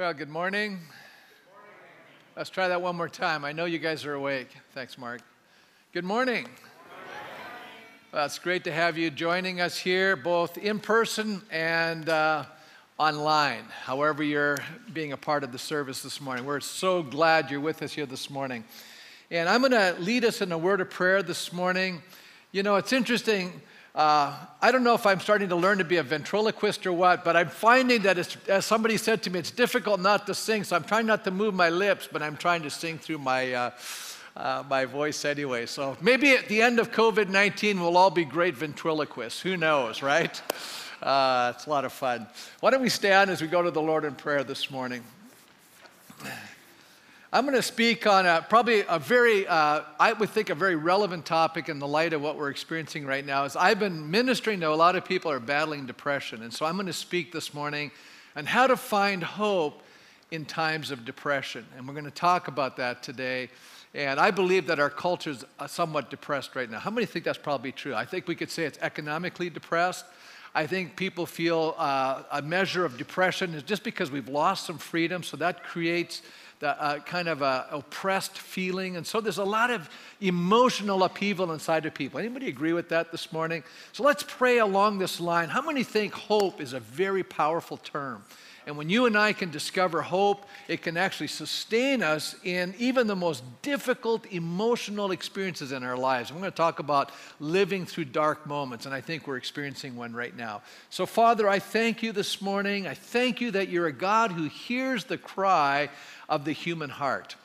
Well, good morning. Let's try that one more time. I know you guys are awake. Thanks, Mark. Good morning. Well, it's great to have you joining us here, both in person and uh, online, however, you're being a part of the service this morning. We're so glad you're with us here this morning. And I'm going to lead us in a word of prayer this morning. You know, it's interesting. Uh, I don't know if I'm starting to learn to be a ventriloquist or what, but I'm finding that, as somebody said to me, it's difficult not to sing, so I'm trying not to move my lips, but I'm trying to sing through my, uh, uh, my voice anyway. So maybe at the end of COVID 19, we'll all be great ventriloquists. Who knows, right? Uh, it's a lot of fun. Why don't we stand as we go to the Lord in prayer this morning? I'm going to speak on a, probably a very, uh, I would think, a very relevant topic in the light of what we're experiencing right now. Is I've been ministering to a lot of people are battling depression, and so I'm going to speak this morning on how to find hope in times of depression, and we're going to talk about that today. And I believe that our culture is uh, somewhat depressed right now. How many think that's probably true? I think we could say it's economically depressed. I think people feel uh, a measure of depression is just because we've lost some freedom, so that creates the uh, kind of a oppressed feeling. And so there's a lot of emotional upheaval inside of people. Anybody agree with that this morning? So let's pray along this line. How many think hope is a very powerful term? And when you and I can discover hope, it can actually sustain us in even the most difficult emotional experiences in our lives. We're going to talk about living through dark moments, and I think we're experiencing one right now. So, Father, I thank you this morning. I thank you that you're a God who hears the cry of the human heart.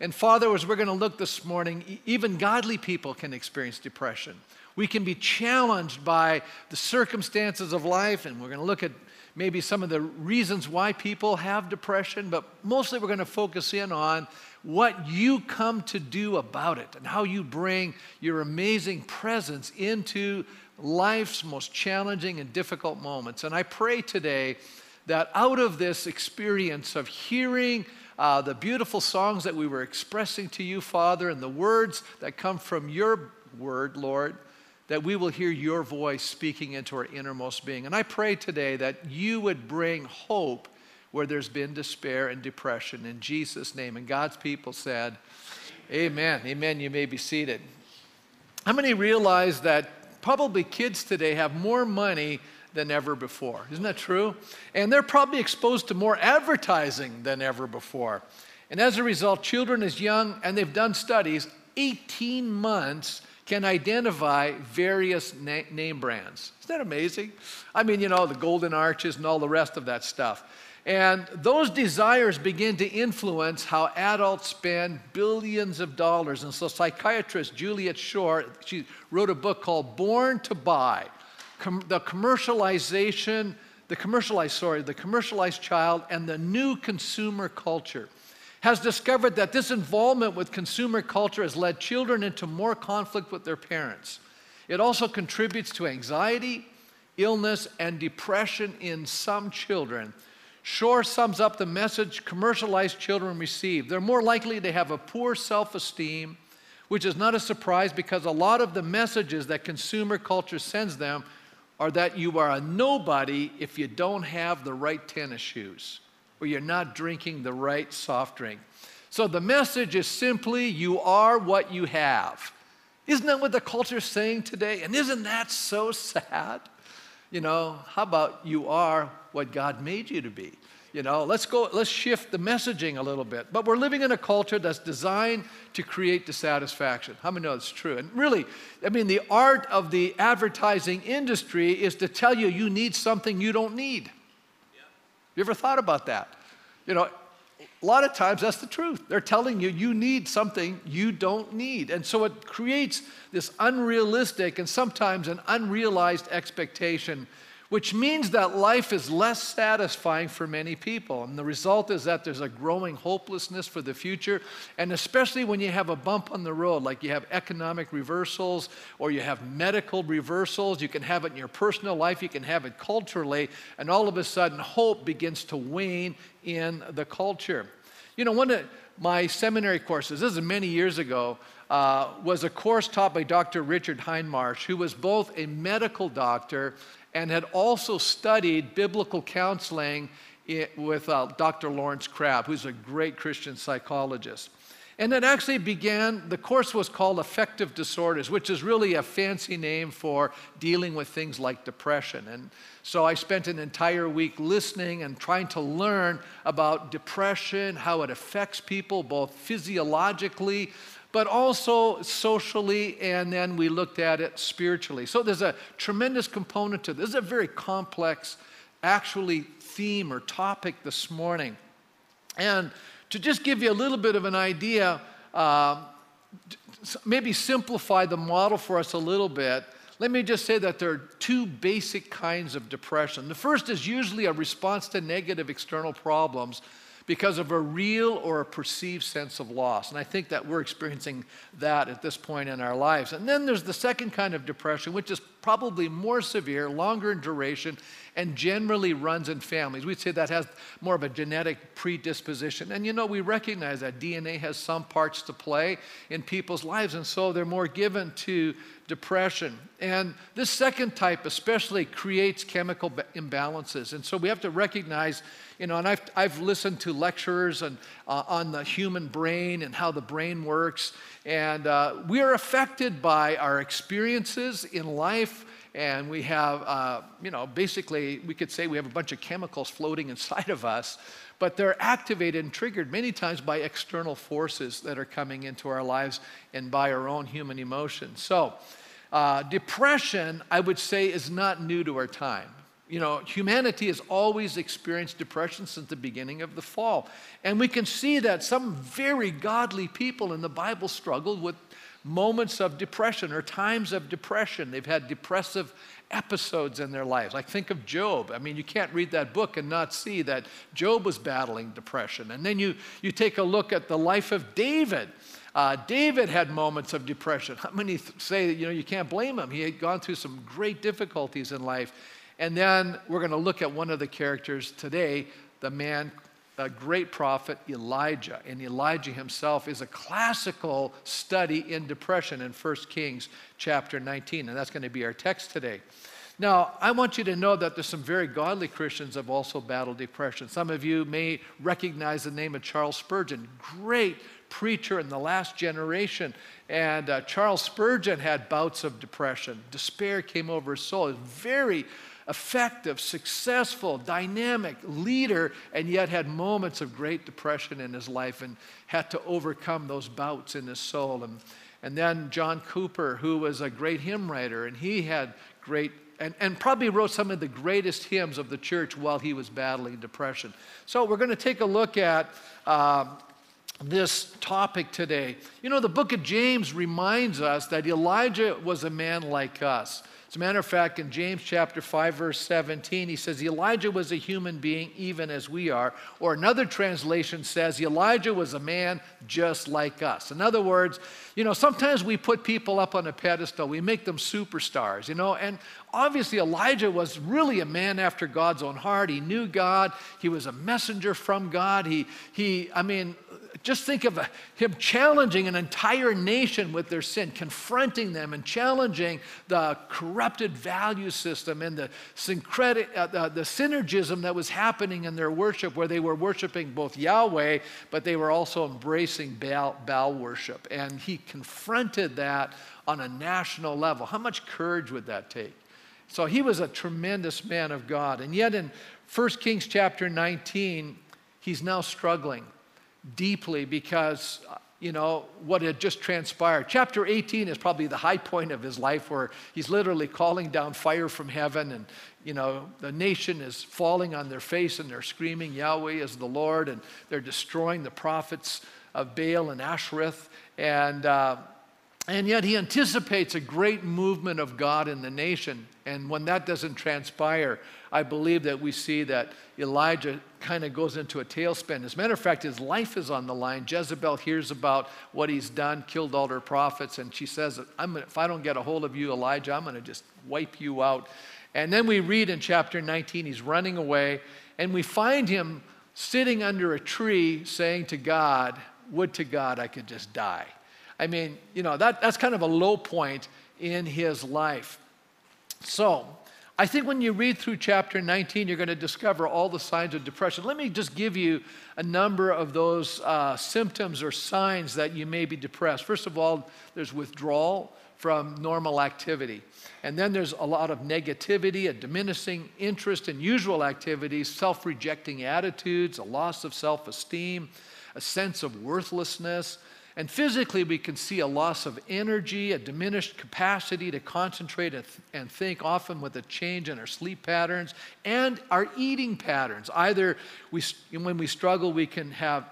And Father, as we're going to look this morning, even godly people can experience depression. We can be challenged by the circumstances of life, and we're going to look at maybe some of the reasons why people have depression, but mostly we're going to focus in on what you come to do about it and how you bring your amazing presence into life's most challenging and difficult moments. And I pray today that out of this experience of hearing uh, the beautiful songs that we were expressing to you, Father, and the words that come from your word, Lord, that we will hear your voice speaking into our innermost being. And I pray today that you would bring hope where there's been despair and depression in Jesus' name. And God's people said, Amen. Amen. You may be seated. How many realize that probably kids today have more money than ever before. Isn't that true? And they're probably exposed to more advertising than ever before. And as a result, children as young, and they've done studies, 18 months can identify various na- name brands. Isn't that amazing? I mean, you know, the golden arches and all the rest of that stuff. And those desires begin to influence how adults spend billions of dollars. And so, psychiatrist Juliet Schor, she wrote a book called Born to Buy com- the commercialization, the commercialized, sorry, the commercialized child and the new consumer culture has discovered that this involvement with consumer culture has led children into more conflict with their parents. It also contributes to anxiety, illness, and depression in some children. Schor sums up the message commercialized children receive. They're more likely to have a poor self esteem, which is not a surprise because a lot of the messages that consumer culture sends them are that you are a nobody if you don't have the right tennis shoes or you're not drinking the right soft drink. So the message is simply you are what you have. Isn't that what the culture is saying today? And isn't that so sad? You know, how about you are what God made you to be? You know, let's go, let's shift the messaging a little bit. But we're living in a culture that's designed to create dissatisfaction. How many know it's true? And really, I mean, the art of the advertising industry is to tell you you need something you don't need. You ever thought about that? You know, a lot of times that's the truth. They're telling you you need something you don't need. And so it creates this unrealistic and sometimes an unrealized expectation which means that life is less satisfying for many people. And the result is that there's a growing hopelessness for the future. And especially when you have a bump on the road, like you have economic reversals or you have medical reversals, you can have it in your personal life, you can have it culturally, and all of a sudden hope begins to wane in the culture. You know, one of my seminary courses, this is many years ago, uh, was a course taught by Dr. Richard Hindmarsh, who was both a medical doctor and had also studied biblical counseling with uh, Dr. Lawrence Crabb, who's a great Christian psychologist. And it actually began, the course was called Affective Disorders, which is really a fancy name for dealing with things like depression. And so I spent an entire week listening and trying to learn about depression, how it affects people, both physiologically, but also socially, and then we looked at it spiritually. So there's a tremendous component to this. This is a very complex, actually, theme or topic this morning. And to just give you a little bit of an idea, uh, maybe simplify the model for us a little bit, let me just say that there are two basic kinds of depression. The first is usually a response to negative external problems because of a real or a perceived sense of loss. And I think that we're experiencing that at this point in our lives. And then there's the second kind of depression, which is probably more severe, longer in duration, and generally runs in families. We'd say that has more of a genetic predisposition. And you know, we recognize that DNA has some parts to play in people's lives, and so they're more given to depression. And this second type, especially, creates chemical imbalances. And so we have to recognize, you know, and I've, I've listened to lecturers and, uh, on the human brain and how the brain works. And uh, we are affected by our experiences in life and we have, uh, you know, basically, we could say we have a bunch of chemicals floating inside of us, but they're activated and triggered many times by external forces that are coming into our lives and by our own human emotions. So, uh, depression, I would say, is not new to our time. You know, humanity has always experienced depression since the beginning of the fall. And we can see that some very godly people in the Bible struggled with moments of depression or times of depression. They've had depressive episodes in their lives. Like think of Job. I mean, you can't read that book and not see that Job was battling depression. And then you, you take a look at the life of David. Uh, David had moments of depression. How many say, that, you know, you can't blame him? He had gone through some great difficulties in life. And then we're going to look at one of the characters today, the man a great prophet Elijah. And Elijah himself is a classical study in depression in 1 Kings chapter 19. And that's going to be our text today. Now, I want you to know that there's some very godly Christians have also battled depression. Some of you may recognize the name of Charles Spurgeon, great preacher in the last generation. And uh, Charles Spurgeon had bouts of depression. Despair came over his soul. Very effective, successful, dynamic leader, and yet had moments of great depression in his life and had to overcome those bouts in his soul. And, and then John Cowper, who was a great hymn writer, and he had great and, and probably wrote some of the greatest hymns of the church while he was battling depression. So, we're going to take a look at um, this topic today. You know, the book of James reminds us that Elijah was a man like us. As a matter of fact, in James chapter 5, verse 17, he says, Elijah was a human being even as we are. Or another translation says, Elijah was a man just like us. In other words, you know, sometimes we put people up on a pedestal, we make them superstars, you know, and obviously Elijah was really a man after God's own heart. He knew God, he was a messenger from God. He, he I mean, just think of him challenging an entire nation with their sin, confronting them and challenging the corrupted value system and the, syncretic, uh, the, the synergism that was happening in their worship, where they were worshiping both Yahweh, but they were also embracing Baal, Baal worship. And he confronted that on a national level. How much courage would that take? So he was a tremendous man of God. And yet in 1 Kings chapter 19, he's now struggling deeply because, you know, what had just transpired. Chapter 18 is probably the high point of his life where he's literally calling down fire from heaven and, you know, the nation is falling on their face and they're screaming, Yahweh is the Lord, and they're destroying the prophets of Baal and Ashereth. And, uh, and yet he anticipates a great movement of God in the nation. And when that doesn't transpire, I believe that we see that Elijah kind of goes into a tailspin. As a matter of fact, his life is on the line. Jezebel hears about what he's done, killed all her prophets, and she says, if I don't get a hold of you, Elijah, I'm going to just wipe you out. And then we read in chapter 19, he's running away, and we find him sitting under a tree saying to God, Would to God I could just die. I mean, you know, that, that's kind of a low point in his life. So, I think when you read through chapter 19, you're going to discover all the signs of depression. Let me just give you a number of those uh, symptoms or signs that you may be depressed. First of all, there's withdrawal from normal activity. And then there's a lot of negativity, a diminishing interest in usual activities, self rejecting attitudes, a loss of self esteem, a sense of worthlessness. And physically, we can see a loss of energy, a diminished capacity to concentrate and, think, often with a change in our sleep patterns and our eating patterns. Either we, when we struggle, we can have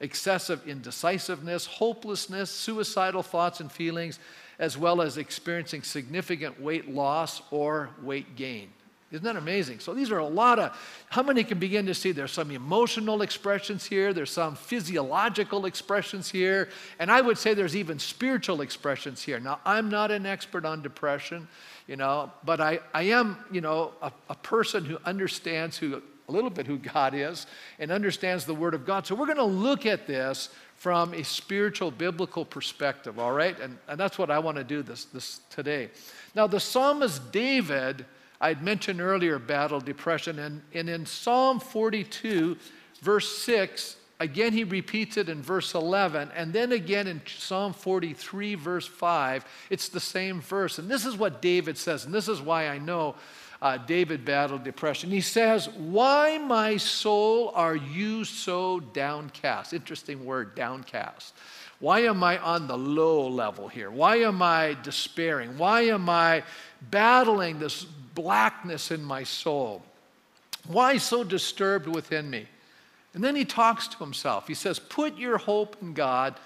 excessive indecisiveness, hopelessness, suicidal thoughts and feelings, as well as experiencing significant weight loss or weight gain. Isn't that amazing? So these are a lot of, how many can begin to see there's some emotional expressions here, there's some physiological expressions here, and I would say there's even spiritual expressions here. Now, I'm not an expert on depression, you know, but I, I am, you know, a, a person who understands who, a little bit who God is and understands the Word of God. So we're going to look at this from a spiritual biblical perspective, all right? And, and that's what I want to do this, this today. Now, the psalmist David, I'd mentioned earlier, battled depression, and, and in Psalm 42, verse 6, again he repeats it in verse 11, and then again in Psalm 43, verse 5, it's the same verse. And this is what David says, and this is why I know uh, David battled depression. He says, Why, my soul, are you so downcast? Interesting word, downcast. Why am I on the low level here? Why am I despairing? Why am I battling this blackness in my soul? Why so disturbed within me? And then he talks to himself. He says, Put your hope in God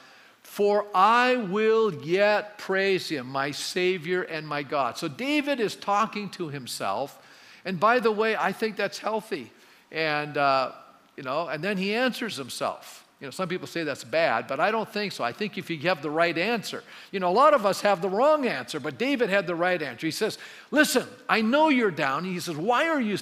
for I will yet praise him, my Savior and my God. So David is talking to himself. And by the way, I think that's healthy. And, uh, you know, and then he answers himself. You know, some people say that's bad, but I don't think so. I think if you have the right answer, you know, a lot of us have the wrong answer, but David had the right answer. He says, Listen, I know you're down. He says, Why are you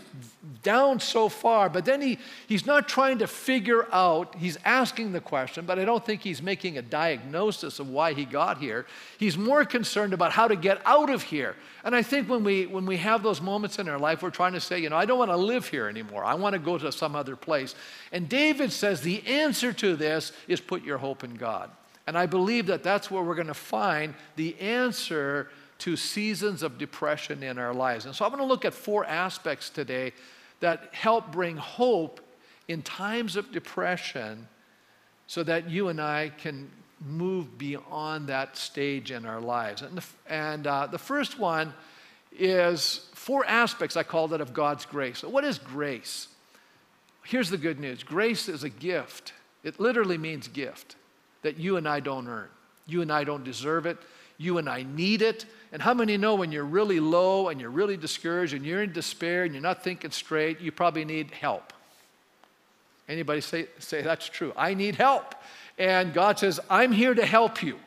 down so far? But then he, he's not trying to figure out, he's asking the question, but I don't think he's making a diagnosis of why he got here. He's more concerned about how to get out of here. And I think when we, when we have those moments in our life, we're trying to say, you know, I don't want to live here anymore. I want to go to some other place. And David says the answer to this is put your hope in God. And I believe that that's where we're going to find the answer to seasons of depression in our lives. And so I'm going to look at four aspects today that help bring hope in times of depression so that you and I can move beyond that stage in our lives. And the, and, uh, the first one is four aspects, I call that, of God's grace. So what is grace? Here's the good news grace is a gift. It literally means gift that you and I don't earn. You and I don't deserve it. You and I need it. And how many know when you're really low and you're really discouraged and you're in despair and you're not thinking straight, you probably need help? Anybody say, say that's true? I need help. And God says, I'm here to help you.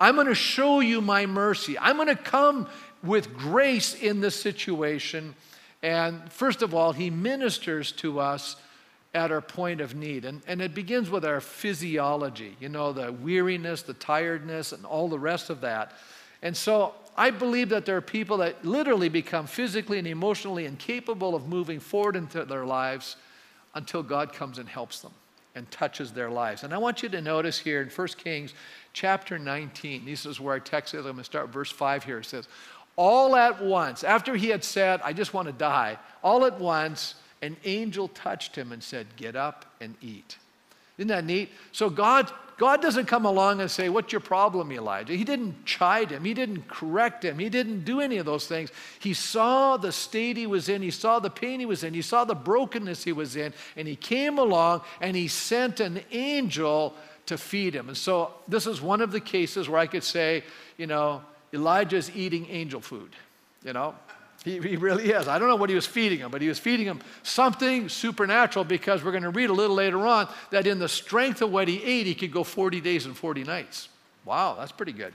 I'm going to show you my mercy. I'm going to come with grace in this situation. And first of all, He ministers to us at our point of need. And, and it begins with our physiology, you know, the weariness, the tiredness, and all the rest of that. And so I believe that there are people that literally become physically and emotionally incapable of moving forward into their lives until God comes and helps them and touches their lives. And I want you to notice here in 1 Kings chapter 19, this is where our text is. I'm going to start verse 5 here. It says, All at once, after he had said, I just want to die, all at once, an angel touched him and said, Get up and eat. Isn't that neat? So God, God doesn't come along and say, What's your problem, Elijah? He didn't chide him, he didn't correct him, he didn't do any of those things. He saw the state he was in, he saw the pain he was in, he saw the brokenness he was in, and he came along and he sent an angel to feed him. And so this is one of the cases where I could say, you know, Elijah's eating angel food, you know. He, he, really is. I don't know what he was feeding him, but he was feeding him something supernatural because we're going to read a little later on that in the strength of what he ate, he could go 40 days and 40 nights. Wow, that's pretty good.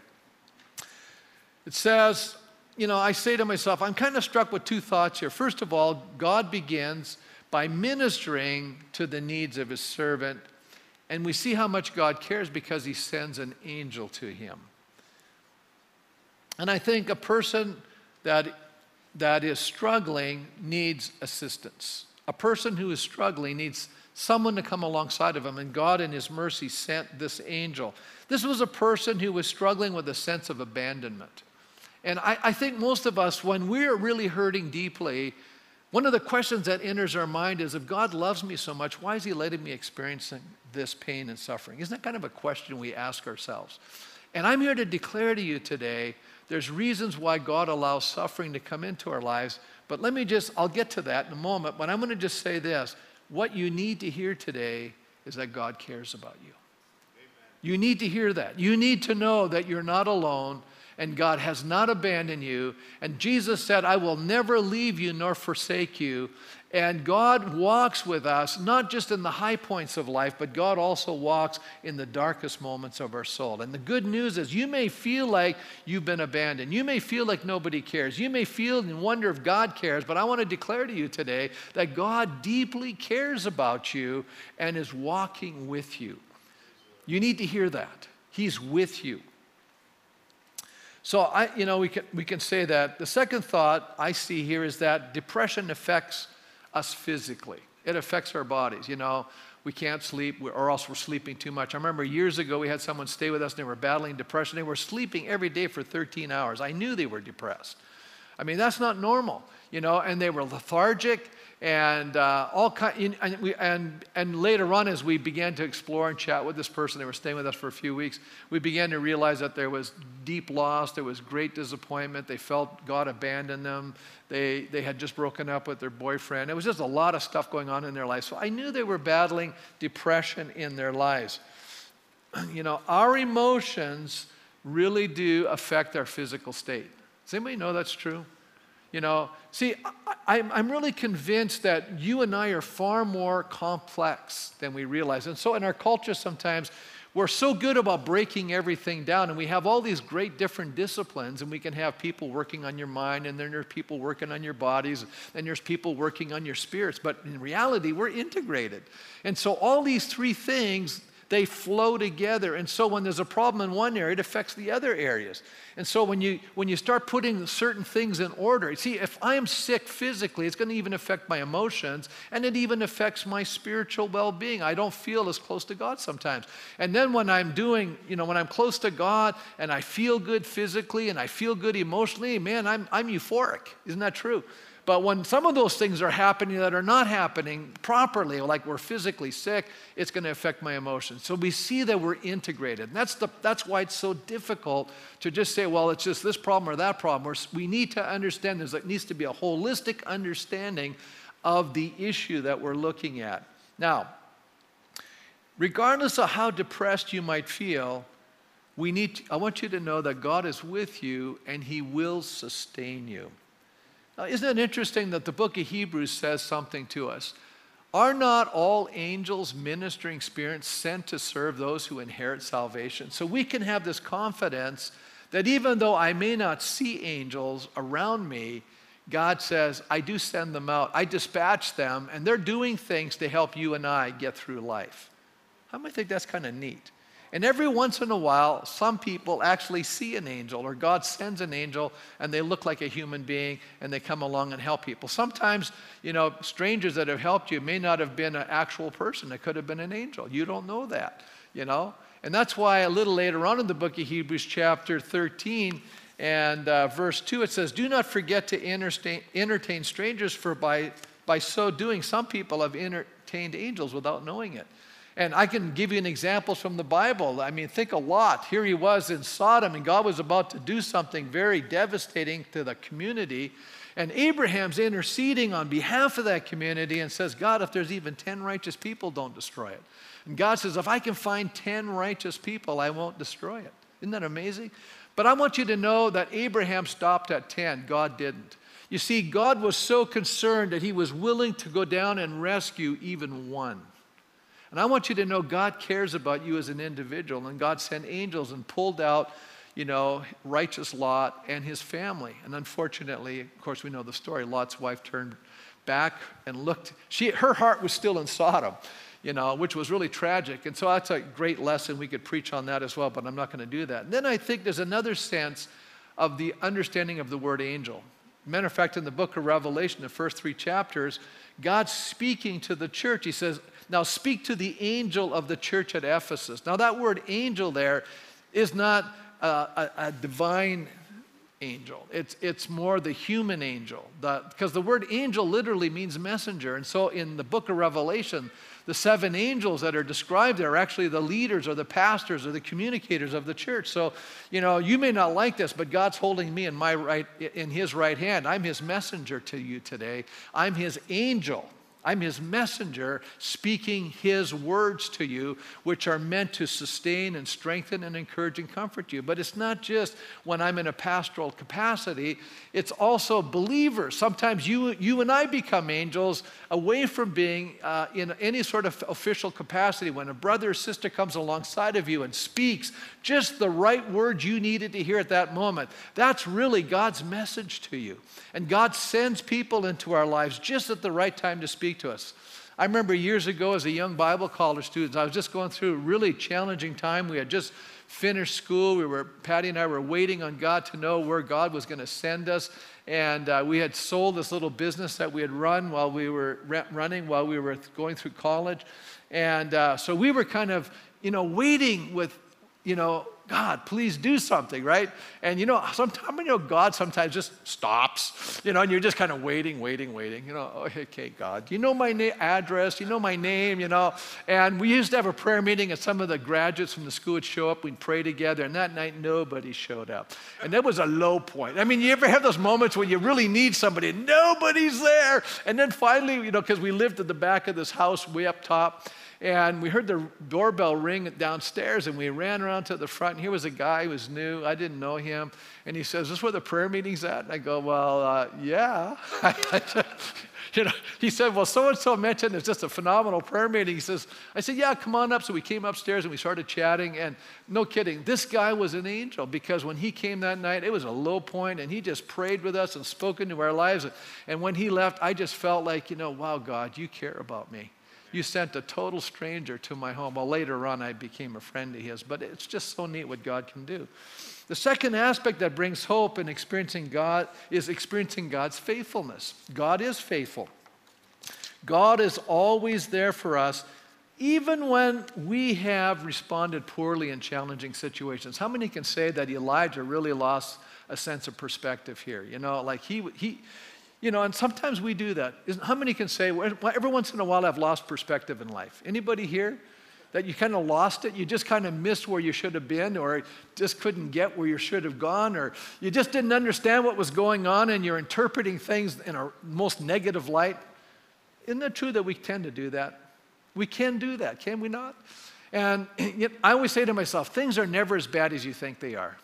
It says, you know, I say to myself, I'm kind of struck with two thoughts here. First of all, God begins by ministering to the needs of his servant, and we see how much God cares because he sends an angel to him. And I think a person that that is struggling needs assistance. A person who is struggling needs someone to come alongside of him, and God, in His mercy, sent this angel. This was a person who was struggling with a sense of abandonment. And I, I think most of us, when we're really hurting deeply, one of the questions that enters our mind is if God loves me so much, why is He letting me experience this pain and suffering? Isn't that kind of a question we ask ourselves? And I'm here to declare to you today there's reasons why God allows suffering to come into our lives. But let me just, I'll get to that in a moment, but I'm going to just say this. What you need to hear today is that God cares about you. Amen. You need to hear that. You need to know that you're not alone and God has not abandoned you. And Jesus said, I will never leave you nor forsake you. And God walks with us, not just in the high points of life, but God also walks in the darkest moments of our soul. And the good news is, you may feel like you've been abandoned. You may feel like nobody cares. You may feel and wonder if God cares, but I want to declare to you today that God deeply cares about you and is walking with you. You need to hear that. He's with you. So I, you know, we can, we can say that. The second thought I see here is that depression affects us physically. It affects our bodies. You know, we can't sleep or else we're sleeping too much. I remember years ago we had someone stay with us and they were battling depression. They were sleeping every day for 13 hours. I knew they were depressed. I mean, that's not normal, you know, and they were lethargic and uh, all kind, and, we, and, and later on as we began to explore and chat with this person they were staying with us for a few weeks we began to realize that there was deep loss there was great disappointment they felt god abandoned them they, they had just broken up with their boyfriend. It was just a lot of stuff going on in their lives. So i knew they were battling depression in their lives. You know our emotions really do affect our physical state. Does anybody know that's true you know, see, I, I'm really convinced that you and I are far more complex than we realize. And so in our culture, sometimes we're so good about breaking everything down, and we have all these great different disciplines, and we can have people working on your mind, and then there's people working on your bodies, and there's people working on your spirits. But in reality, we're integrated. And so all these three things they flow together. And so when there's a problem in one area, it affects the other areas. And so when you when you start putting certain things in order, see, if I am sick physically, it's going to even affect my emotions, and it even affects my spiritual well-being. I don't feel as close to God sometimes. And then when I'm doing, you know, when I'm close to God and I feel good physically and I feel good emotionally, man, I'm I'm euphoric. Isn't that true? But when some of those things are happening that are not happening properly, like we're physically sick, it's going to affect my emotions. So we see that we're integrated. And that's, the, that's why it's so difficult to just say, well, it's just this problem or that problem. We're, we need to understand there's, there needs to be a holistic understanding of the issue that we're looking at. Now, regardless of how depressed you might feel, we need to, I want you to know that God is with you and He will sustain you. Isn't it interesting that the book of Hebrews says something to us? Are not all angels ministering spirits sent to serve those who inherit salvation? So we can have this confidence that even though I may not see angels around me, God says, I do send them out. I dispatch them, and they're doing things to help you and I get through life. How many think that's kind of neat? And every once in a while, some people actually see an angel, or God sends an angel, and they look like a human being, and they come along and help people. Sometimes, you know, strangers that have helped you may not have been an actual person, it could have been an angel. You don't know that, you know? And that's why a little later on in the book of Hebrews, chapter 13, and uh, verse 2, it says, Do not forget to entertain, strangers, for by, by so doing, some people have entertained angels without knowing it. And I can give you an example from the Bible. I mean, think a Lot. Here he was in Sodom, and God was about to do something very devastating to the community. And Abraham's interceding on behalf of that community and says, God, if there's even 10 righteous people, don't destroy it. And God says, if I can find 10 righteous people, I won't destroy it. Isn't that amazing? But I want you to know that Abraham stopped at 10, God didn't. You see, God was so concerned that he was willing to go down and rescue even one. And I want you to know God cares about you as an individual, and God sent angels and pulled out, you know, righteous Lot and his family. And unfortunately, of course, we know the story. Lot's wife turned back and looked. She, her heart was still in Sodom, you know, which was really tragic. And so that's a great lesson. We could preach on that as well, but I'm not going to do that. And then I think there's another sense of the understanding of the word angel. Matter of fact, in the book of Revelation, the first three chapters, God's speaking to the church. He says, Now speak to the angel of the church at Ephesus. Now, that word angel there is not a, a, a divine angel. It's, it's more the human angel. Because the, the word angel literally means messenger. And so in the book of Revelation, the seven angels that are described there are actually the leaders or the pastors or the communicators of the church. So, you know, you may not like this, but God's holding me in my right in his right hand. I'm his messenger to you today. I'm his angel. I'm his messenger speaking his words to you, which are meant to sustain and strengthen and encourage and comfort you. But it's not just when I'm in a pastoral capacity, it's also believers. Sometimes you, you and I become angels away from being uh, in any sort of official capacity. When a brother or sister comes alongside of you and speaks just the right words you needed to hear at that moment, that's really God's message to you. And God sends people into our lives just at the right time to speak to us. I remember years ago as a young Bible college student, I was just going through a really challenging time. We had just finished school. We were, Patty and I were waiting on God to know where God was going to send us. And uh, we had sold this little business that we had run while we were running, while we were going through college. And uh, so we were kind of, you know, waiting with, you know, God, please do something, right? And you know, sometimes you know God sometimes just stops, you know, and you're just kind of waiting, waiting, waiting. You know, oh, okay, God, you know my na- address, you know my name, you know. And we used to have a prayer meeting, and some of the graduates from the school would show up. We'd pray together, and that night nobody showed up, and that was a low point. I mean, you ever have those moments when you really need somebody, and nobody's there, and then finally, you know, because we lived at the back of this house way up top and we heard the doorbell ring downstairs, and we ran around to the front. And here was a guy who was new. I didn't know him. And he says, Is this where the prayer meeting's at? And I go, Well, uh, yeah. you know, he said, Well, so and so mentioned it's just a phenomenal prayer meeting. He says, I said, Yeah, come on up. So we came upstairs and we started chatting. And no kidding, this guy was an angel because when he came that night, it was a low point and he just prayed with us and spoke into our lives. And when he left, I just felt like, you know, wow, God, you care about me. You sent a total stranger to my home. Well, later on, I became a friend of his, but it's just so neat what God can do. The second aspect that brings hope in experiencing God is experiencing God's faithfulness. God is faithful. God is always there for us, even when we have responded poorly in challenging situations. How many can say that Elijah really lost a sense of perspective here? You know, like he, he, you know, and sometimes we do that. How many can say, every once in a while I've lost perspective in life? Anybody here? That you kind of lost it? You just kind of missed where you should have been, or just couldn't get where you should have gone, or you just didn't understand what was going on and you're interpreting things in a most negative light? Isn't it true that we tend to do that? We can do that, can we not? And I always say to myself, things are never as bad as you think they are.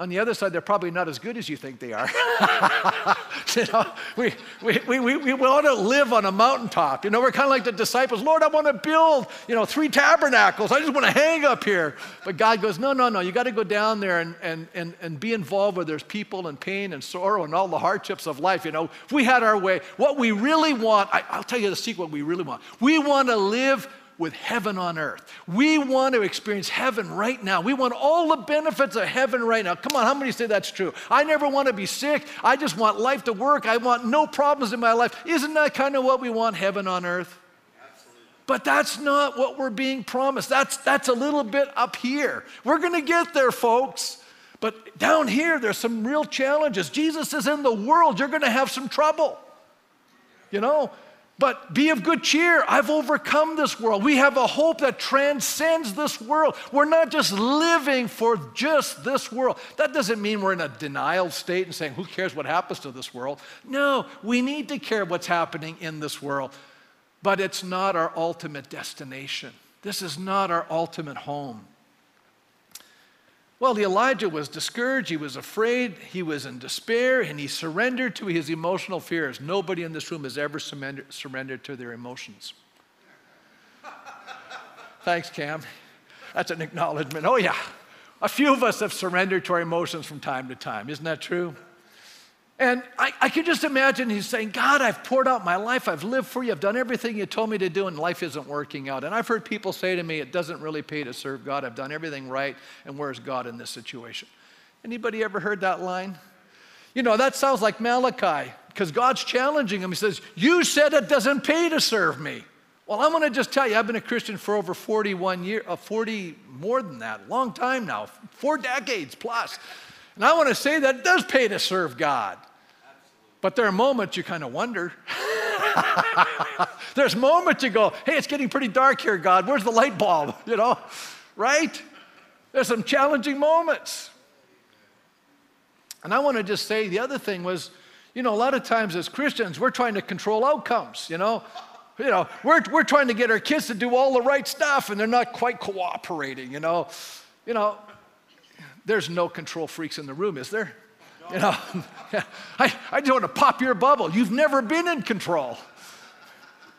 On the other side, they're probably not as good as you think they are. you know, we, we, we, we, we want to live on a mountaintop. You know, we're kind of like the disciples. Lord, I want to build, you know, three tabernacles. I just want to hang up here. But God goes, no, no, no. You got to go down there and, and, and, and be involved where there's people and pain and sorrow and all the hardships of life. You know, if we had our way, what we really want, I, I'll tell you the secret what we really want. We want to live with heaven on earth. We want to experience heaven right now. We want all the benefits of heaven right now. Come on, how many say that's true? I never want to be sick. I just want life to work. I want no problems in my life. Isn't that kind of what we want, heaven on earth? But that's not what we're being promised. That's, that's a little bit up here. We're going to get there, folks. But down here, there's some real challenges. Jesus is in the world. You're going to have some trouble. You know, but be of good cheer. I've overcome this world. We have a hope that transcends this world. We're not just living for just this world. That doesn't mean we're in a denial state and saying, who cares what happens to this world? No, we need to care what's happening in this world. But it's not our ultimate destination. This is not our ultimate home. Well, the Elijah was discouraged, he was afraid, he was in despair, and he surrendered to his emotional fears. Nobody in this room has ever surrendered to their emotions. Thanks, Cam. That's an acknowledgement. Oh, yeah. A few of us have surrendered to our emotions from time to time. Isn't that true? And I, I can just imagine he's saying, God, I've poured out my life. I've lived for you. I've done everything you told me to do, and life isn't working out. And I've heard people say to me, it doesn't really pay to serve God. I've done everything right, and where's God in this situation? Anybody ever heard that line? You know, that sounds like Malachi because God's challenging him. He says, You said it doesn't pay to serve me. Well, I'm going to just tell you, I've been a Christian for over 41 years, uh, 40 more than that, long time now, four decades plus. And I want to say that it does pay to serve God. But there are moments you kind of wonder. There's moments you go, hey, it's getting pretty dark here, God. Where's the light bulb? You know, right? There's some challenging moments. And I want to just say the other thing was, you know, a lot of times as Christians, we're trying to control outcomes, you know. You know, we're, we're trying to get our kids to do all the right stuff and they're not quite cooperating, you know. You know, there's no control freaks in the room, is there? You know, I, I just want to pop your bubble. You've never been in control.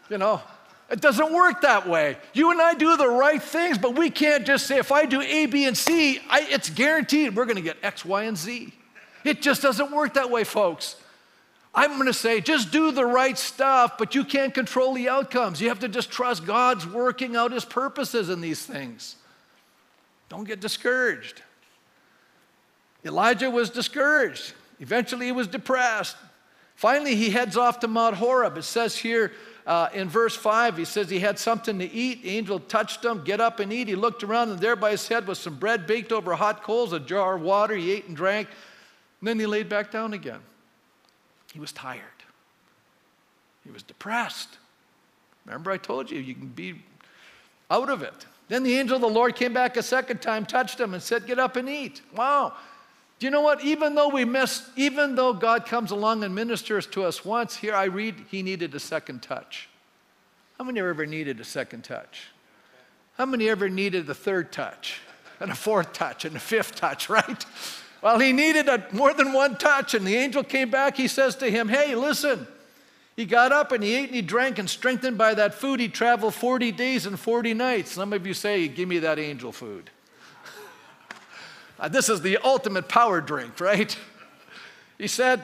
You know, it doesn't work that way. You and I do the right things, but we can't just say, if I do A, B, and C, I, it's guaranteed we're going to get X, Y, and Z. It just doesn't work that way, folks. I'm going to say, just do the right stuff, but you can't control the outcomes. You have to just trust God's working out His purposes in these things. Don't get discouraged. Elijah was discouraged. Eventually, he was depressed. Finally, he heads off to Mount Horeb. It says here uh, in verse 5, he says he had something to eat. The angel touched him, get up and eat. He looked around, and there by his head was some bread baked over hot coals, a jar of water. He ate and drank. And then he laid back down again. He was tired. He was depressed. Remember, I told you, you can be out of it. Then the angel of the Lord came back a second time, touched him, and said, Get up and eat. Wow. Do you know what? Even though we miss, even though God comes along and ministers to us once, here I read he needed a second touch. How many ever needed a second touch? How many ever needed a third touch and a fourth touch and a fifth touch, right? Well, he needed a, more than one touch, and the angel came back. He says to him, Hey, listen. He got up and he ate and he drank, and strengthened by that food, he traveled 40 days and 40 nights. Some of you say, Give me that angel food. Uh, this is the ultimate power drink, right? He said,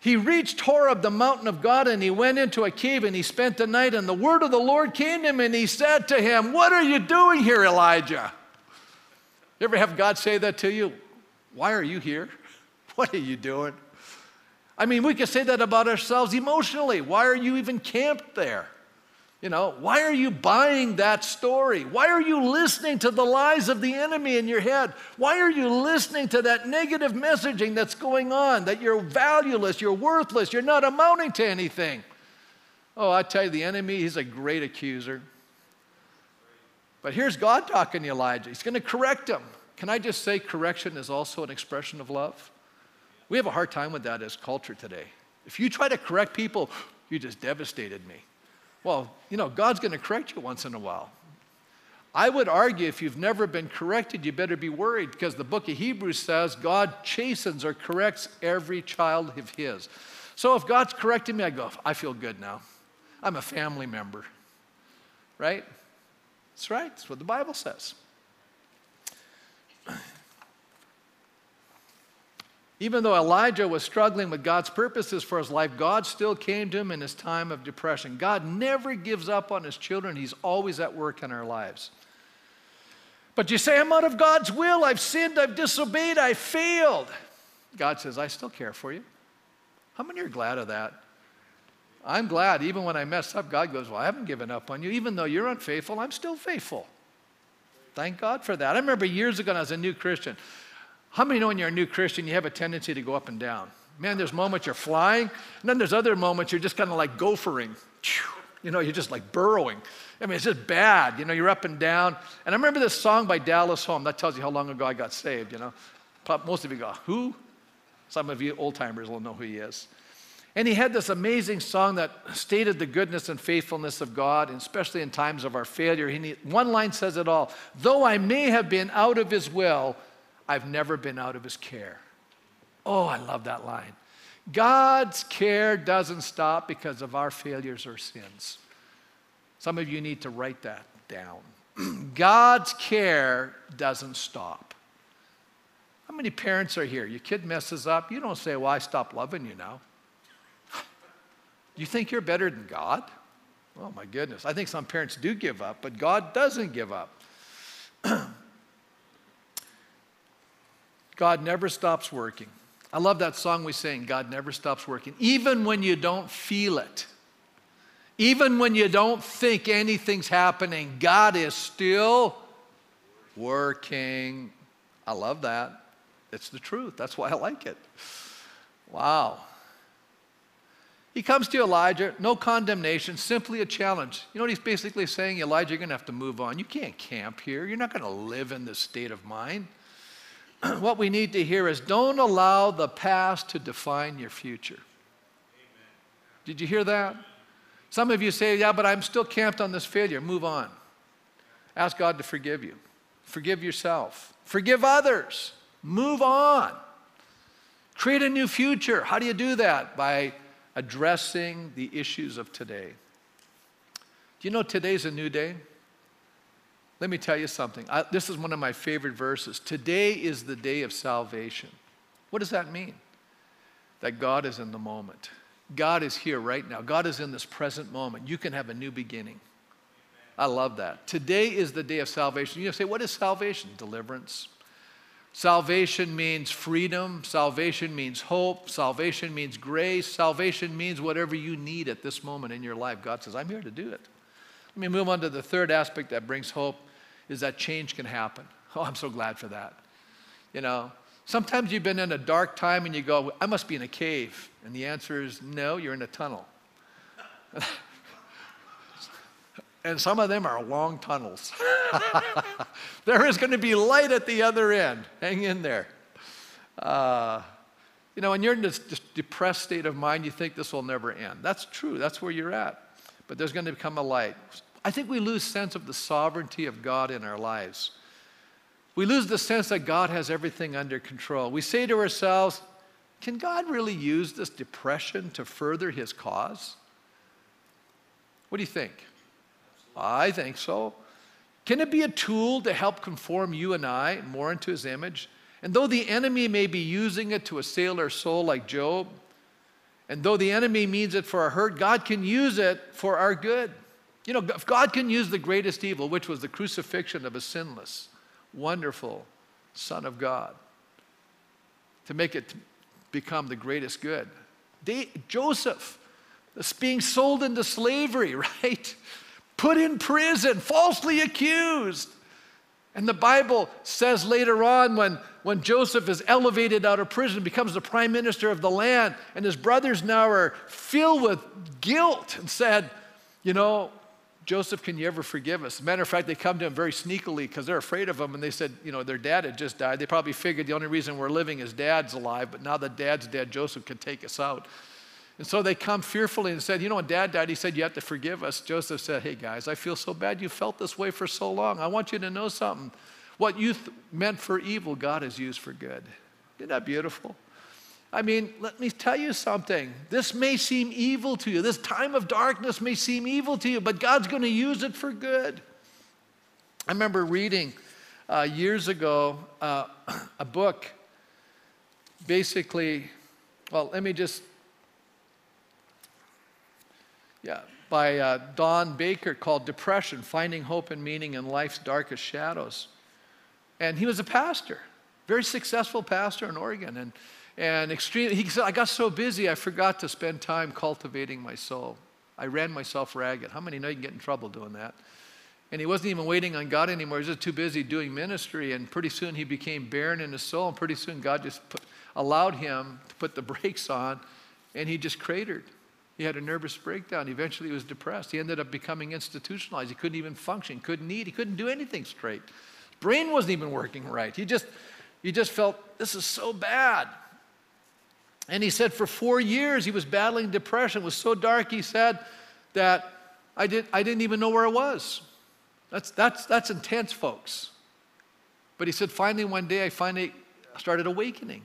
he reached Horeb, the mountain of God, and he went into a cave and he spent the night. And the word of the Lord came to him and he said to him, What are you doing here, Elijah? You ever have God say that to you? Why are you here? What are you doing? I mean, we could say that about ourselves emotionally. Why are you even camped there? You know, why are you buying that story? Why are you listening to the lies of the enemy in your head? Why are you listening to that negative messaging that's going on that you're valueless, you're worthless, you're not amounting to anything? Oh, I tell you, the enemy, he's a great accuser. But here's God talking to Elijah. He's going to correct him. Can I just say, correction is also an expression of love? We have a hard time with that as culture today. If you try to correct people, you just devastated me. Well, you know, God's going to correct you once in a while. I would argue if you've never been corrected, you better be worried because the book of Hebrews says God chastens or corrects every child of His. So if God's correcting me, I go, I feel good now. I'm a family member, right? That's right. That's what the Bible says. Even though Elijah was struggling with God's purposes for his life, God still came to him in his time of depression. God never gives up on his children, He's always at work in our lives. But you say, I'm out of God's will. I've sinned, I've disobeyed, I failed. God says, I still care for you. How many are glad of that? I'm glad, even when I mess up, God goes, Well, I haven't given up on you. Even though you're unfaithful, I'm still faithful. Thank God for that. I remember years ago when I was a new Christian. How many know when you're a new Christian, you have a tendency to go up and down? Man, there's moments you're flying, and then there's other moments you're just kind of like gophering. You know, you're just like burrowing. I mean, it's just bad. You know, you're up and down. And I remember this song by Dallas Holm. That tells you how long ago I got saved, you know. Most of you go, who? Some of you old timers will know who he is. And he had this amazing song that stated the goodness and faithfulness of God, and especially in times of our failure. He, one line says it all Though I may have been out of his will, I've never been out of his care. Oh, I love that line. God's care doesn't stop because of our failures or sins. Some of you need to write that down. God's care doesn't stop. How many parents are here? Your kid messes up, you don't say, Well, I stopped loving you now. you think you're better than God? Oh my goodness. I think some parents do give up, but God doesn't give up. God never stops working. I love that song we sing God never stops working, even when you don't feel it. Even when you don't think anything's happening, God is still working. I love that. It's the truth. That's why I like it. Wow. He comes to Elijah, no condemnation, simply a challenge. You know what he's basically saying? Elijah, you're going to have to move on. You can't camp here. You're not going to live in this state of mind. what we need to hear is don't allow the past to define your future. Amen. Did you hear that? Some of you say, Yeah, but I'm still camped on this failure. Move on. Ask God to forgive you. Forgive yourself. Forgive others. Move on. Create a new future. How do you do that? By addressing the issues of today. Do you know today's a new day? Let me tell you something. I, this is one of my favorite verses. Today is the day of salvation. What does that mean? That God is in the moment. God is here right now. God is in this present moment. You can have a new beginning. I love that. Today is the day of salvation. You say, what is salvation? Deliverance. Salvation means freedom. Salvation means hope. Salvation means grace. Salvation means whatever you need at this moment in your life. God says, I'm here to do it. Let me move on to the third aspect that brings hope is that change can happen. Oh, I'm so glad for that. You know, sometimes you've been in a dark time and you go, I must be in a cave. And the answer is no, you're in a tunnel. and some of them are long tunnels. there is going to be light at the other end. Hang in there. Uh, you know, when you're in this, this depressed state of mind, you think this will never end. That's true, that's where you're at. But there's going to become a light. I think we lose sense of the sovereignty of God in our lives. We lose the sense that God has everything under control. We say to ourselves, can God really use this depression to further his cause? What do you think? I think so. Can it be a tool to help conform you and I more into his image? And though the enemy may be using it to assail our soul like Job, and though the enemy means it for our hurt, God can use it for our good. You know, if God can use the greatest evil, which was the crucifixion of a sinless, wonderful Son of God, to make it become the greatest good. They, Joseph, being sold into slavery, right? Put in prison, falsely accused. And the Bible says later on when, when Joseph is elevated out of prison, becomes the prime minister of the land, and his brothers now are filled with guilt and said, You know, Joseph, can you ever forgive us? Matter of fact, they come to him very sneakily because they're afraid of him. And they said, you know, their dad had just died. They probably figured the only reason we're living is dad's alive, but now that dad's dead, Joseph can take us out. And so they come fearfully and said, You know, when dad died, he said, You have to forgive us. Joseph said, Hey, guys, I feel so bad you felt this way for so long. I want you to know something. What you th- meant for evil, God has used for good. Isn't that beautiful? I mean, let me tell you something. This may seem evil to you. This time of darkness may seem evil to you, but God's going to use it for good. I remember reading uh, years ago uh, a book, basically, well, let me just, yeah, by uh, Don Baker called Depression Finding Hope and Meaning in Life's Darkest Shadows. And he was a pastor, very successful pastor in Oregon. And and extreme, he said, I got so busy, I forgot to spend time cultivating my soul. I ran myself ragged. How many know you can get in trouble doing that? And he wasn't even waiting on God anymore. He was just too busy doing ministry. And pretty soon he became barren in his soul. And pretty soon God just put, allowed him to put the brakes on. And he just cratered. He had a nervous breakdown. Eventually he was depressed. He ended up becoming institutionalized. He couldn't even function, couldn't eat, he couldn't do anything straight. His brain wasn't even working right. He just, he just felt, this is so bad. And he said for four years he was battling depression. It was so dark, he said, that I, did, I didn't even know where I was. That's, that's, that's intense, folks. But he said, finally, one day I finally started awakening.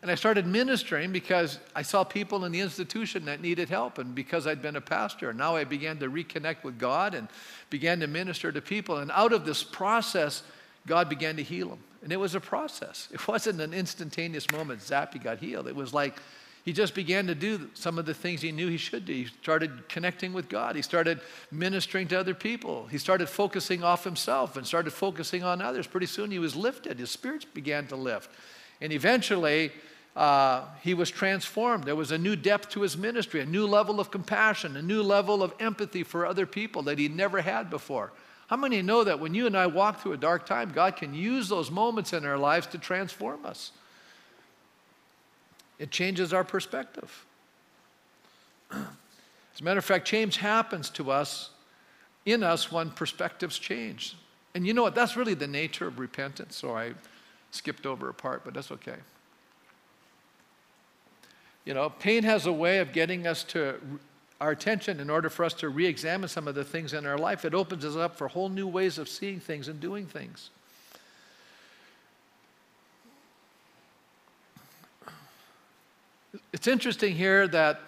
And I started ministering because I saw people in the institution that needed help. And because I'd been a pastor, now I began to reconnect with God and began to minister to people. And out of this process, God began to heal them. And it was a process. It wasn't an instantaneous moment, zap, he got healed. It was like he just began to do some of the things he knew he should do. He started connecting with God. He started ministering to other people. He started focusing off himself and started focusing on others. Pretty soon he was lifted. His spirits began to lift. And eventually, uh, he was transformed. There was a new depth to his ministry, a new level of compassion, a new level of empathy for other people that he never had before. How many know that when you and I walk through a dark time, God can use those moments in our lives to transform us? It changes our perspective. As a matter of fact, change happens to us, in us, when perspectives change. And you know what? That's really the nature of repentance. So I skipped over a part, but that's okay. You know, pain has a way of getting us to our attention in order for us to re examine some of the things in our life. It opens us up for whole new ways of seeing things and doing things. It's interesting here that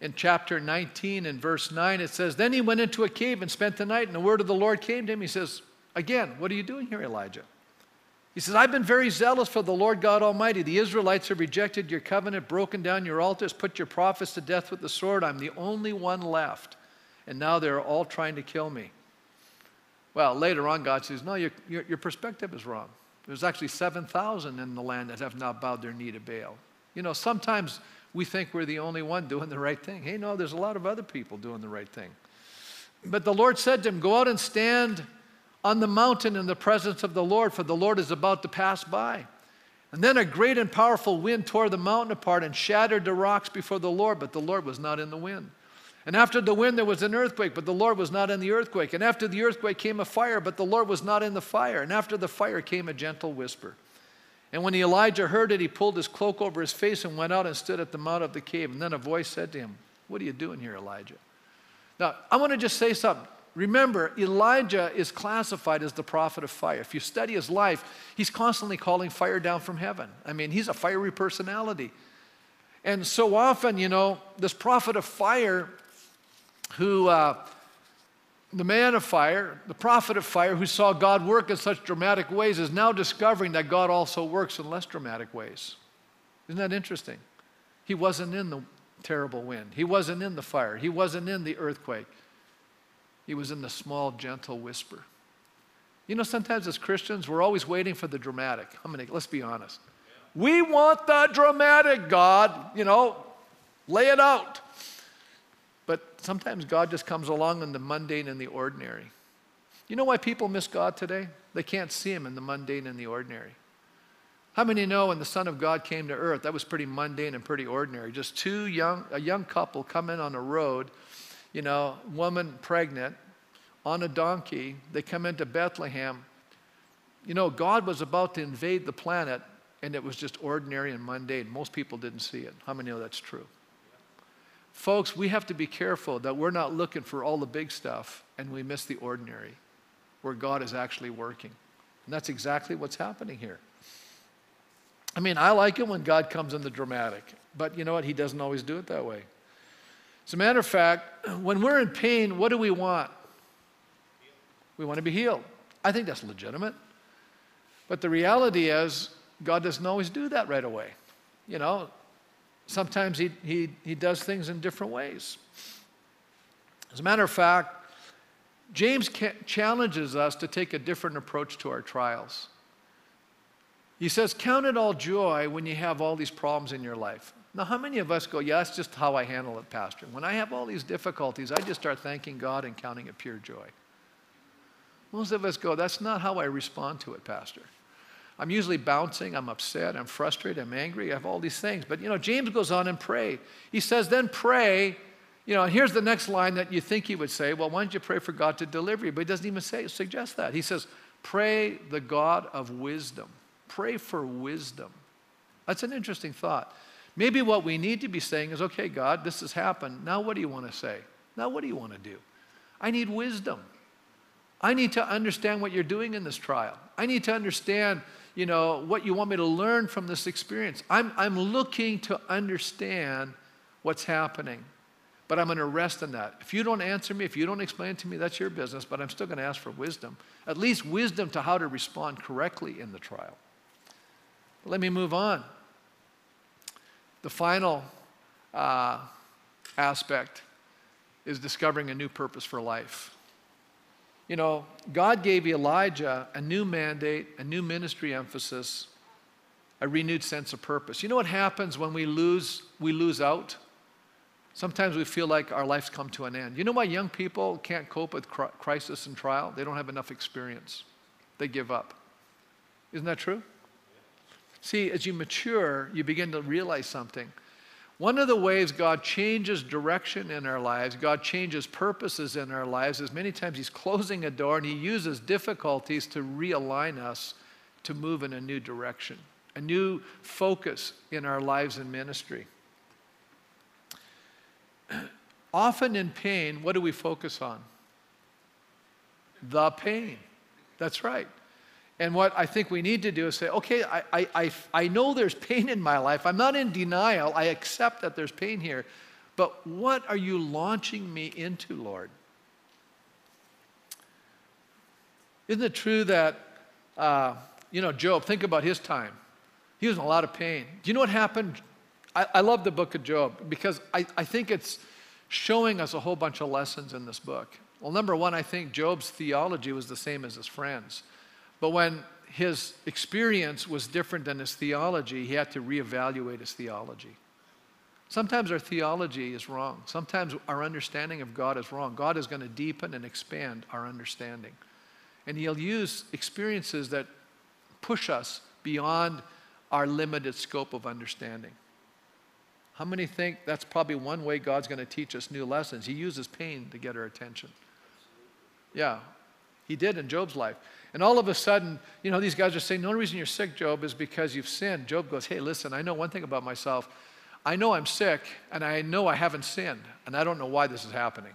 in chapter 19 and verse 9 it says, Then he went into a cave and spent the night, and the word of the Lord came to him. He says, Again, what are you doing here, Elijah? He says, I've been very zealous for the Lord God Almighty. The Israelites have rejected your covenant, broken down your altars, put your prophets to death with the sword. I'm the only one left. And now they're all trying to kill me. Well, later on, God says, No, your, your, your perspective is wrong. There's actually 7,000 in the land that have not bowed their knee to Baal. You know, sometimes we think we're the only one doing the right thing. Hey, no, there's a lot of other people doing the right thing. But the Lord said to him, Go out and stand on the mountain in the presence of the Lord, for the Lord is about to pass by. And then a great and powerful wind tore the mountain apart and shattered the rocks before the Lord, but the Lord was not in the wind. And after the wind, there was an earthquake, but the Lord was not in the earthquake. And after the earthquake came a fire, but the Lord was not in the fire. And after the fire came a gentle whisper. And when Elijah heard it, he pulled his cloak over his face and went out and stood at the mouth of the cave. And then a voice said to him, What are you doing here, Elijah? Now, I want to just say something. Remember, Elijah is classified as the prophet of fire. If you study his life, he's constantly calling fire down from heaven. I mean, he's a fiery personality. And so often, you know, this prophet of fire, who, uh, the man of fire, the prophet of fire, who saw God work in such dramatic ways, is now discovering that God also works in less dramatic ways. Isn't that interesting? He wasn't in the terrible wind, he wasn't in the fire, he wasn't in the earthquake. He was in the small, gentle whisper. You know, sometimes as Christians, we're always waiting for the dramatic. I'm gonna, let's be honest. We want the dramatic, God, you know, lay it out. But sometimes God just comes along in the mundane and the ordinary. You know why people miss God today? They can't see Him in the mundane and the ordinary. How many know when the Son of God came to earth, that was pretty mundane and pretty ordinary? Just two young, a young couple come in on a road you know, woman pregnant on a donkey. They come into Bethlehem. You know, God was about to invade the planet, and it was just ordinary and mundane. Most people didn't see it. How many know that's true? Folks, we have to be careful that we're not looking for all the big stuff and we miss the ordinary where God is actually working. And that's exactly what's happening here. I mean, I like it when God comes in the dramatic, but you know what? He doesn't always do it that way. As a matter of fact, when we're in pain, what do we want? We want to be healed. I think that's legitimate. But the reality is, God doesn't always do that right away. You know, sometimes He, he, he does things in different ways. As a matter of fact, James challenges us to take a different approach to our trials. He says, Count it all joy when you have all these problems in your life. Now, how many of us go, yeah, that's just how I handle it, Pastor? When I have all these difficulties, I just start thanking God and counting it pure joy. Most of us go, that's not how I respond to it, Pastor. I'm usually bouncing, I'm upset, I'm frustrated, I'm angry, I have all these things. But you know, James goes on and pray. He says, then pray. You know, here's the next line that you think he would say. Well, why don't you pray for God to deliver you? But he doesn't even say suggest that. He says, pray the God of wisdom. Pray for wisdom. That's an interesting thought. Maybe what we need to be saying is, okay, God, this has happened. Now what do you want to say? Now what do you want to do? I need wisdom. I need to understand what you're doing in this trial. I need to understand, you know, what you want me to learn from this experience. I'm, I'm looking to understand what's happening, but I'm going to rest in that. If you don't answer me, if you don't explain to me, that's your business, but I'm still going to ask for wisdom. At least wisdom to how to respond correctly in the trial. Let me move on. The final uh, aspect is discovering a new purpose for life. You know, God gave Elijah a new mandate, a new ministry emphasis, a renewed sense of purpose. You know what happens when we lose, we lose out? Sometimes we feel like our life's come to an end. You know why young people can't cope with crisis and trial? They don't have enough experience. They give up. Isn't that true? See, as you mature, you begin to realize something. One of the ways God changes direction in our lives, God changes purposes in our lives, is many times He's closing a door and He uses difficulties to realign us to move in a new direction, a new focus in our lives and ministry. Often in pain, what do we focus on? The pain. That's right. And what I think we need to do is say, okay, I, I, I, I know there's pain in my life. I'm not in denial. I accept that there's pain here. But what are you launching me into, Lord? Isn't it true that, uh, you know, Job, think about his time. He was in a lot of pain. Do you know what happened? I, I love the book of Job because I, I think it's showing us a whole bunch of lessons in this book. Well, number one, I think Job's theology was the same as his friends. But when his experience was different than his theology, he had to reevaluate his theology. Sometimes our theology is wrong. Sometimes our understanding of God is wrong. God is going to deepen and expand our understanding. And He'll use experiences that push us beyond our limited scope of understanding. How many think that's probably one way God's going to teach us new lessons? He uses pain to get our attention. Yeah, He did in Job's life. And all of a sudden, you know, these guys are saying, the only reason you're sick, Job, is because you've sinned. Job goes, hey, listen, I know one thing about myself. I know I'm sick, and I know I haven't sinned, and I don't know why this is happening.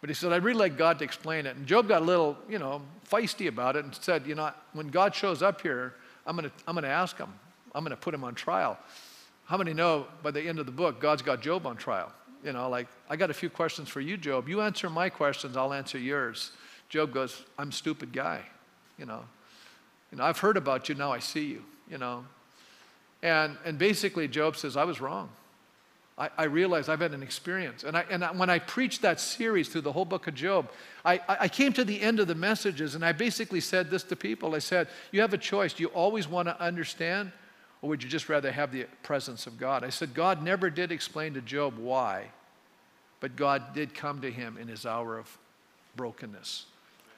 But he said, I'd really like God to explain it. And Job got a little, you know, feisty about it and said, you know, when God shows up here, I'm going to I'm going to ask him. I'm going to put him on trial. How many know by the end of the book, God's got Job on trial? You know, like, I got a few questions for you, Job. You answer my questions, I'll answer yours. Job goes, I'm a stupid guy, you know. You know, I've heard about you, now I see you, you know. And, and basically, Job says, I was wrong. I, I realized I've had an experience. And, I, and I, when I preached that series through the whole book of Job, I, I came to the end of the messages and I basically said this to people. I said, You have a choice. Do you always want to understand, or would you just rather have the presence of God? I said, God never did explain to Job why, but God did come to him in his hour of brokenness.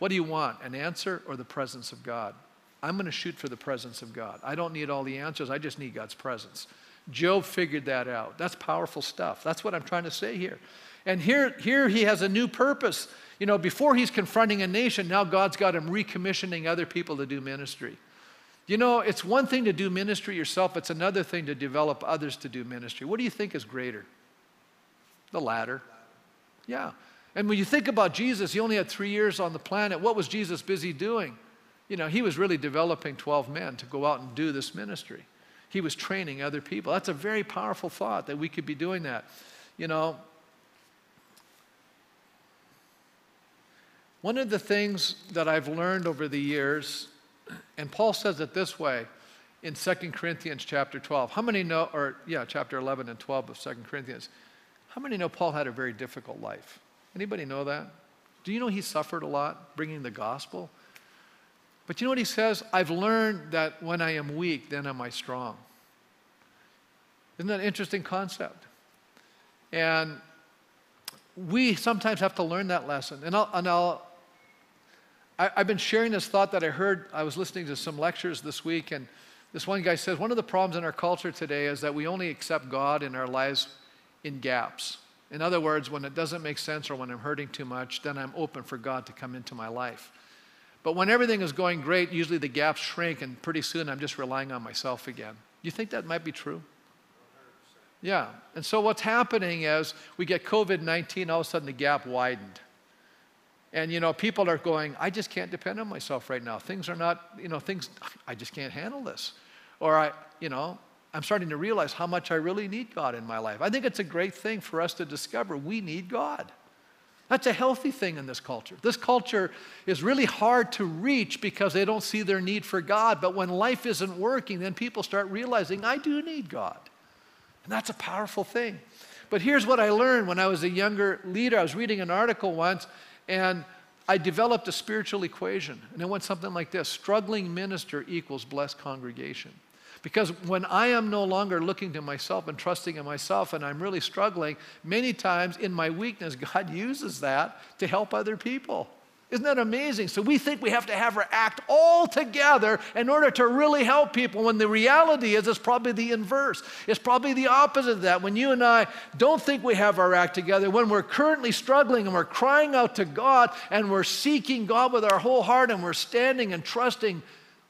What do you want, an answer or the presence of God? I'm going to shoot for the presence of God. I don't need all the answers, I just need God's presence. Job figured that out. That's powerful stuff. That's what I'm trying to say here. And here, here he has a new purpose. You know, before he's confronting a nation, now God's got him recommissioning other people to do ministry. You know, it's one thing to do ministry yourself, it's another thing to develop others to do ministry. What do you think is greater? The latter. Yeah. And when you think about Jesus, he only had three years on the planet. What was Jesus busy doing? You know, he was really developing 12 men to go out and do this ministry. He was training other people. That's a very powerful thought that we could be doing that. You know, one of the things that I've learned over the years, and Paul says it this way in 2 Corinthians chapter 12. How many know, or yeah, chapter 11 and 12 of 2 Corinthians, how many know Paul had a very difficult life? Anybody know that? Do you know he suffered a lot bringing the gospel? But you know what he says? I've learned that when I am weak, then am I strong. Isn't that an interesting concept? And we sometimes have to learn that lesson. And I'll, and I'll I, have been sharing this thought that I heard. I was listening to some lectures this week, and this one guy says one of the problems in our culture today is that we only accept God in our lives in gaps. In other words, when it doesn't make sense or when I'm hurting too much, then I'm open for God to come into my life. But when everything is going great, usually the gaps shrink, and pretty soon I'm just relying on myself again. You think that might be true? Yeah. And so what's happening is we get COVID 19, all of a sudden the gap widened. And you know, people are going, I just can't depend on myself right now. Things are not, you know, things, I just can't handle this. Or I, you know, I'm starting to realize how much I really need God in my life. I think it's a great thing for us to discover we need God. That's a healthy thing in this culture. This culture is really hard to reach because they don't see their need for God. But when life isn't working, then people start realizing, I do need God. And that's a powerful thing. But here's what I learned when I was a younger leader. I was reading an article once, and I developed a spiritual equation. And it went something like this struggling minister equals blessed congregation. Because when I am no longer looking to myself and trusting in myself and I'm really struggling, many times in my weakness, God uses that to help other people. Isn't that amazing? So we think we have to have our act all together in order to really help people, when the reality is it's probably the inverse. It's probably the opposite of that. When you and I don't think we have our act together, when we're currently struggling and we're crying out to God and we're seeking God with our whole heart and we're standing and trusting,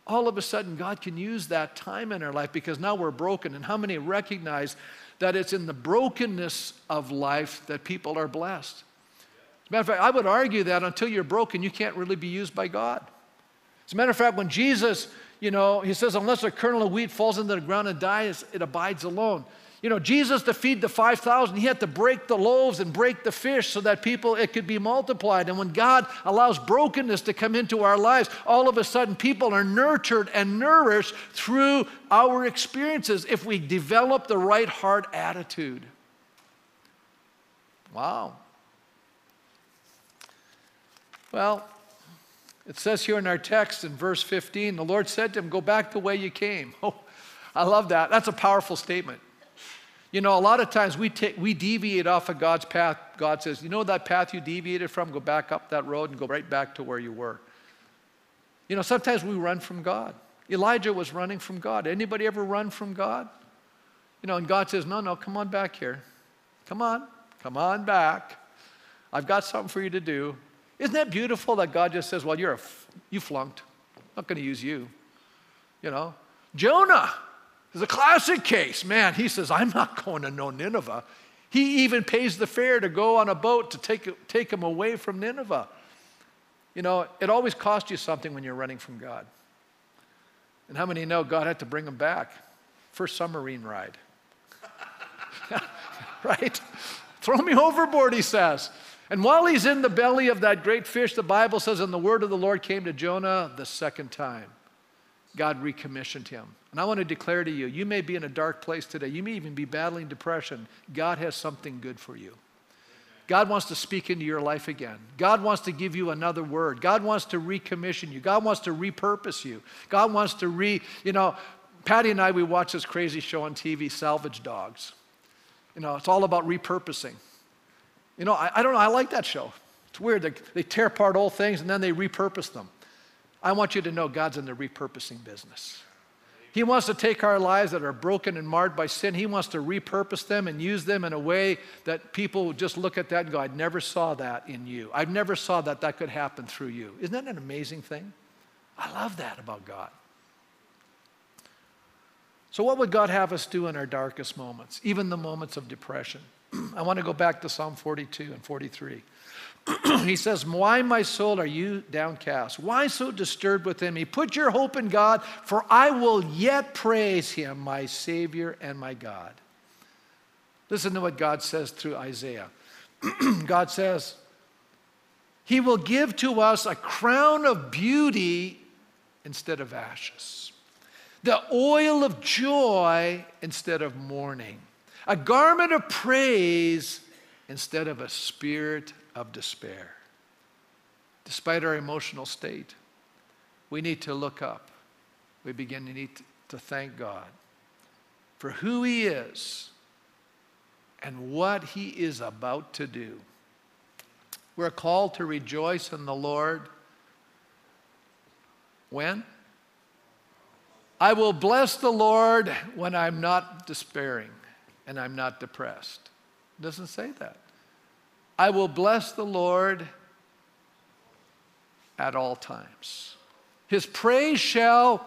all of a sudden God can use that time in our life because now we're broken. And how many recognize that it's in the brokenness of life that people are blessed? As a matter of fact, I would argue that until you're broken, you can't really be used by God. As a matter of fact, when Jesus, you know, he says, unless a kernel of wheat falls into the ground and dies, it abides alone. You know, Jesus to feed the 5,000, he had to break the loaves and break the fish so that people, it could be multiplied. And when God allows brokenness to come into our lives, all of a sudden people are nurtured and nourished through our experiences if we develop the right heart attitude. Wow. Well, it says here in our text in verse 15, the Lord said to him, Go back the way you came. Oh, I love that. That's a powerful statement. You know, a lot of times we, take, we deviate off of God's path. God says, You know that path you deviated from? Go back up that road and go right back to where you were. You know, sometimes we run from God. Elijah was running from God. Anybody ever run from God? You know, and God says, No, no, come on back here. Come on, come on back. I've got something for you to do. Isn't that beautiful that God just says, Well, you're a, you flunked. I'm not going to use you. You know, Jonah is a classic case. Man, he says, I'm not going to know Nineveh. He even pays the fare to go on a boat to take, take him away from Nineveh. You know, it always costs you something when you're running from God. And how many know God had to bring him back? First submarine ride. right? Throw me overboard, he says. And while he's in the belly of that great fish, the Bible says, and the word of the Lord came to Jonah the second time. God recommissioned him. And I want to declare to you, you may be in a dark place today. You may even be battling depression. God has something good for you. God wants to speak into your life again. God wants to give you another word. God wants to recommission you. God wants to repurpose you. God wants to re, you know, Patty and I, we watch this crazy show on TV, Salvage Dogs. You know, it's all about repurposing. You know, I, I don't know, I like that show. It's weird. They, they tear apart old things and then they repurpose them. I want you to know God's in the repurposing business. He wants to take our lives that are broken and marred by sin. He wants to repurpose them and use them in a way that people just look at that and go, I never saw that in you. I never saw that that could happen through you. Isn't that an amazing thing? I love that about God. So, what would God have us do in our darkest moments, even the moments of depression? I want to go back to Psalm 42 and 43. he says, Why, my soul, are you downcast? Why so disturbed within me? Put your hope in God, for I will yet praise him, my Savior and my God. Listen to what God says through Isaiah. God says, He will give to us a crown of beauty instead of ashes, the oil of joy instead of mourning a garment of praise instead of a spirit of despair. Despite our emotional state, we need to look up. We begin to need to thank God for who He is and what He is about to do. We're called to rejoice in the Lord. When? I will bless the Lord when I'm not despairing and I'm not depressed. It doesn't say that. I will bless the Lord at all times. His praise shall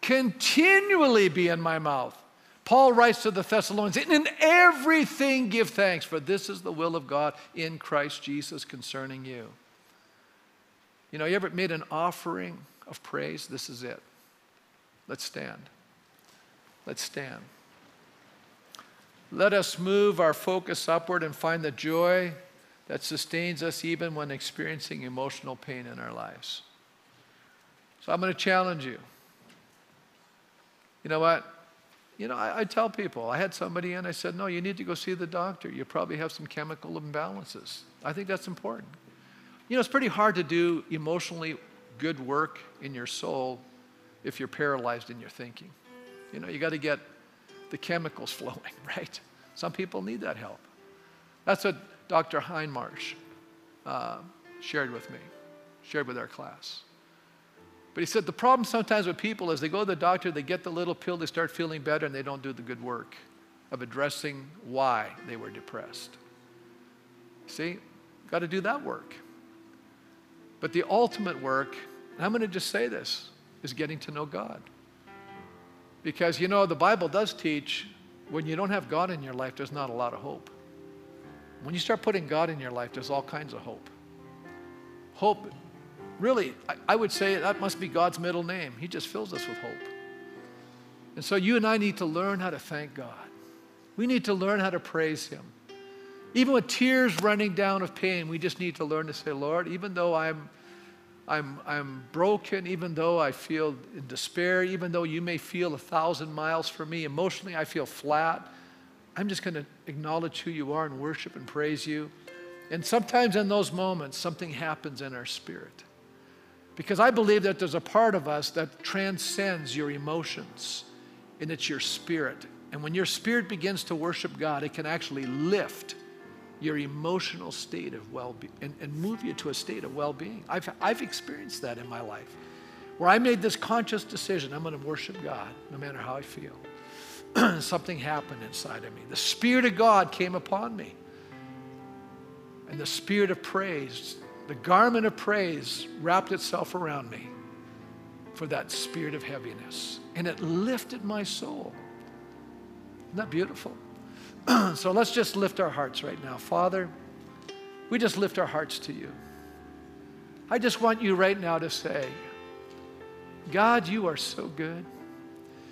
continually be in my mouth. Paul writes to the Thessalonians, in everything give thanks, for this is the will of God in Christ Jesus concerning you. You know, you ever made an offering of praise? This is it. Let's stand. Let's stand. Let us move our focus upward and find the joy that sustains us even when experiencing emotional pain in our lives. So I'm going to challenge you. You know what? You know, I, I, tell people, I had somebody in, I said, no, you need to go see the doctor. You probably have some chemical imbalances. I think that's important. You know, it's pretty hard to do emotionally good work in your soul if you're paralyzed in your thinking. You know, you got to get the chemicals flowing, right? Some people need that help. That's what Dr. Heinmarsh uh, shared with me, shared with our class. But he said the problem sometimes with people is they go to the doctor, they get the little pill, they start feeling better, and they don't do the good work of addressing why they were depressed. See, got to do that work. But the ultimate work, I'm going to just say this, is getting to know God. Because, you know, the Bible does teach when you don't have God in your life, there's not a lot of hope. When you start putting God in your life, there's all kinds of hope. Hope, really, I, I would say that must be God's middle name. He just fills us with hope. And so you and I need to learn how to thank God. We need to learn how to praise Him. Even with tears running down of pain, we just need to learn to say, Lord, even though I'm, I'm, I'm broken, even though I feel in despair, even though you may feel a thousand miles from me, emotionally I feel flat, I'm just going to acknowledge who you are and worship and praise you. And sometimes in those moments, something happens in our spirit. Because I believe that there's a part of us that transcends your emotions, and it's your spirit. And when your spirit begins to worship God, it can actually lift your emotional state of well being and, and move you to a state of well being. I've, I've experienced that in my life where I made this conscious decision I'm going to worship God no matter how I feel. Something happened inside of me. The Spirit of God came upon me. And the Spirit of praise, the garment of praise, wrapped itself around me for that spirit of heaviness. And it lifted my soul. Isn't that beautiful? so let's just lift our hearts right now. Father, we just lift our hearts to you. I just want you right now to say, God, you are so good.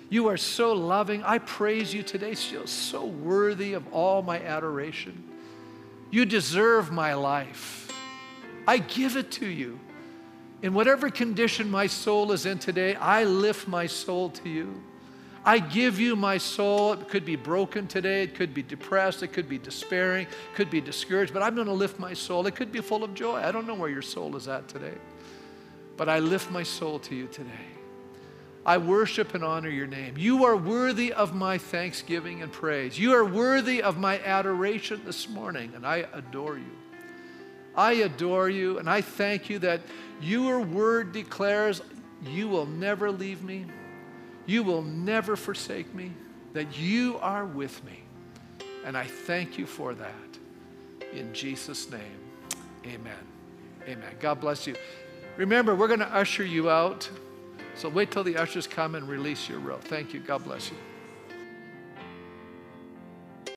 You are so loving. I praise you today. You're so worthy of all my adoration. You deserve my life. I give it to you. In whatever condition my soul is in today, I lift my soul to you. I give you my soul. It could be broken today. It could be depressed. It could be despairing. It could be discouraged. But I'm going to lift my soul. It could be full of joy. I don't know where your soul is at today. But I lift my soul to you today. I worship and honor your name. You are worthy of my thanksgiving and praise. You are worthy of my adoration this morning, and I adore you. I adore you, and I thank you that your word declares you will never leave me you will never forsake me, that you are with me. And I thank you for that. In Jesus' name, amen. Amen. God bless you. Remember, we're going to usher you out. So wait till the ushers come and release your robe. Thank you. God bless you.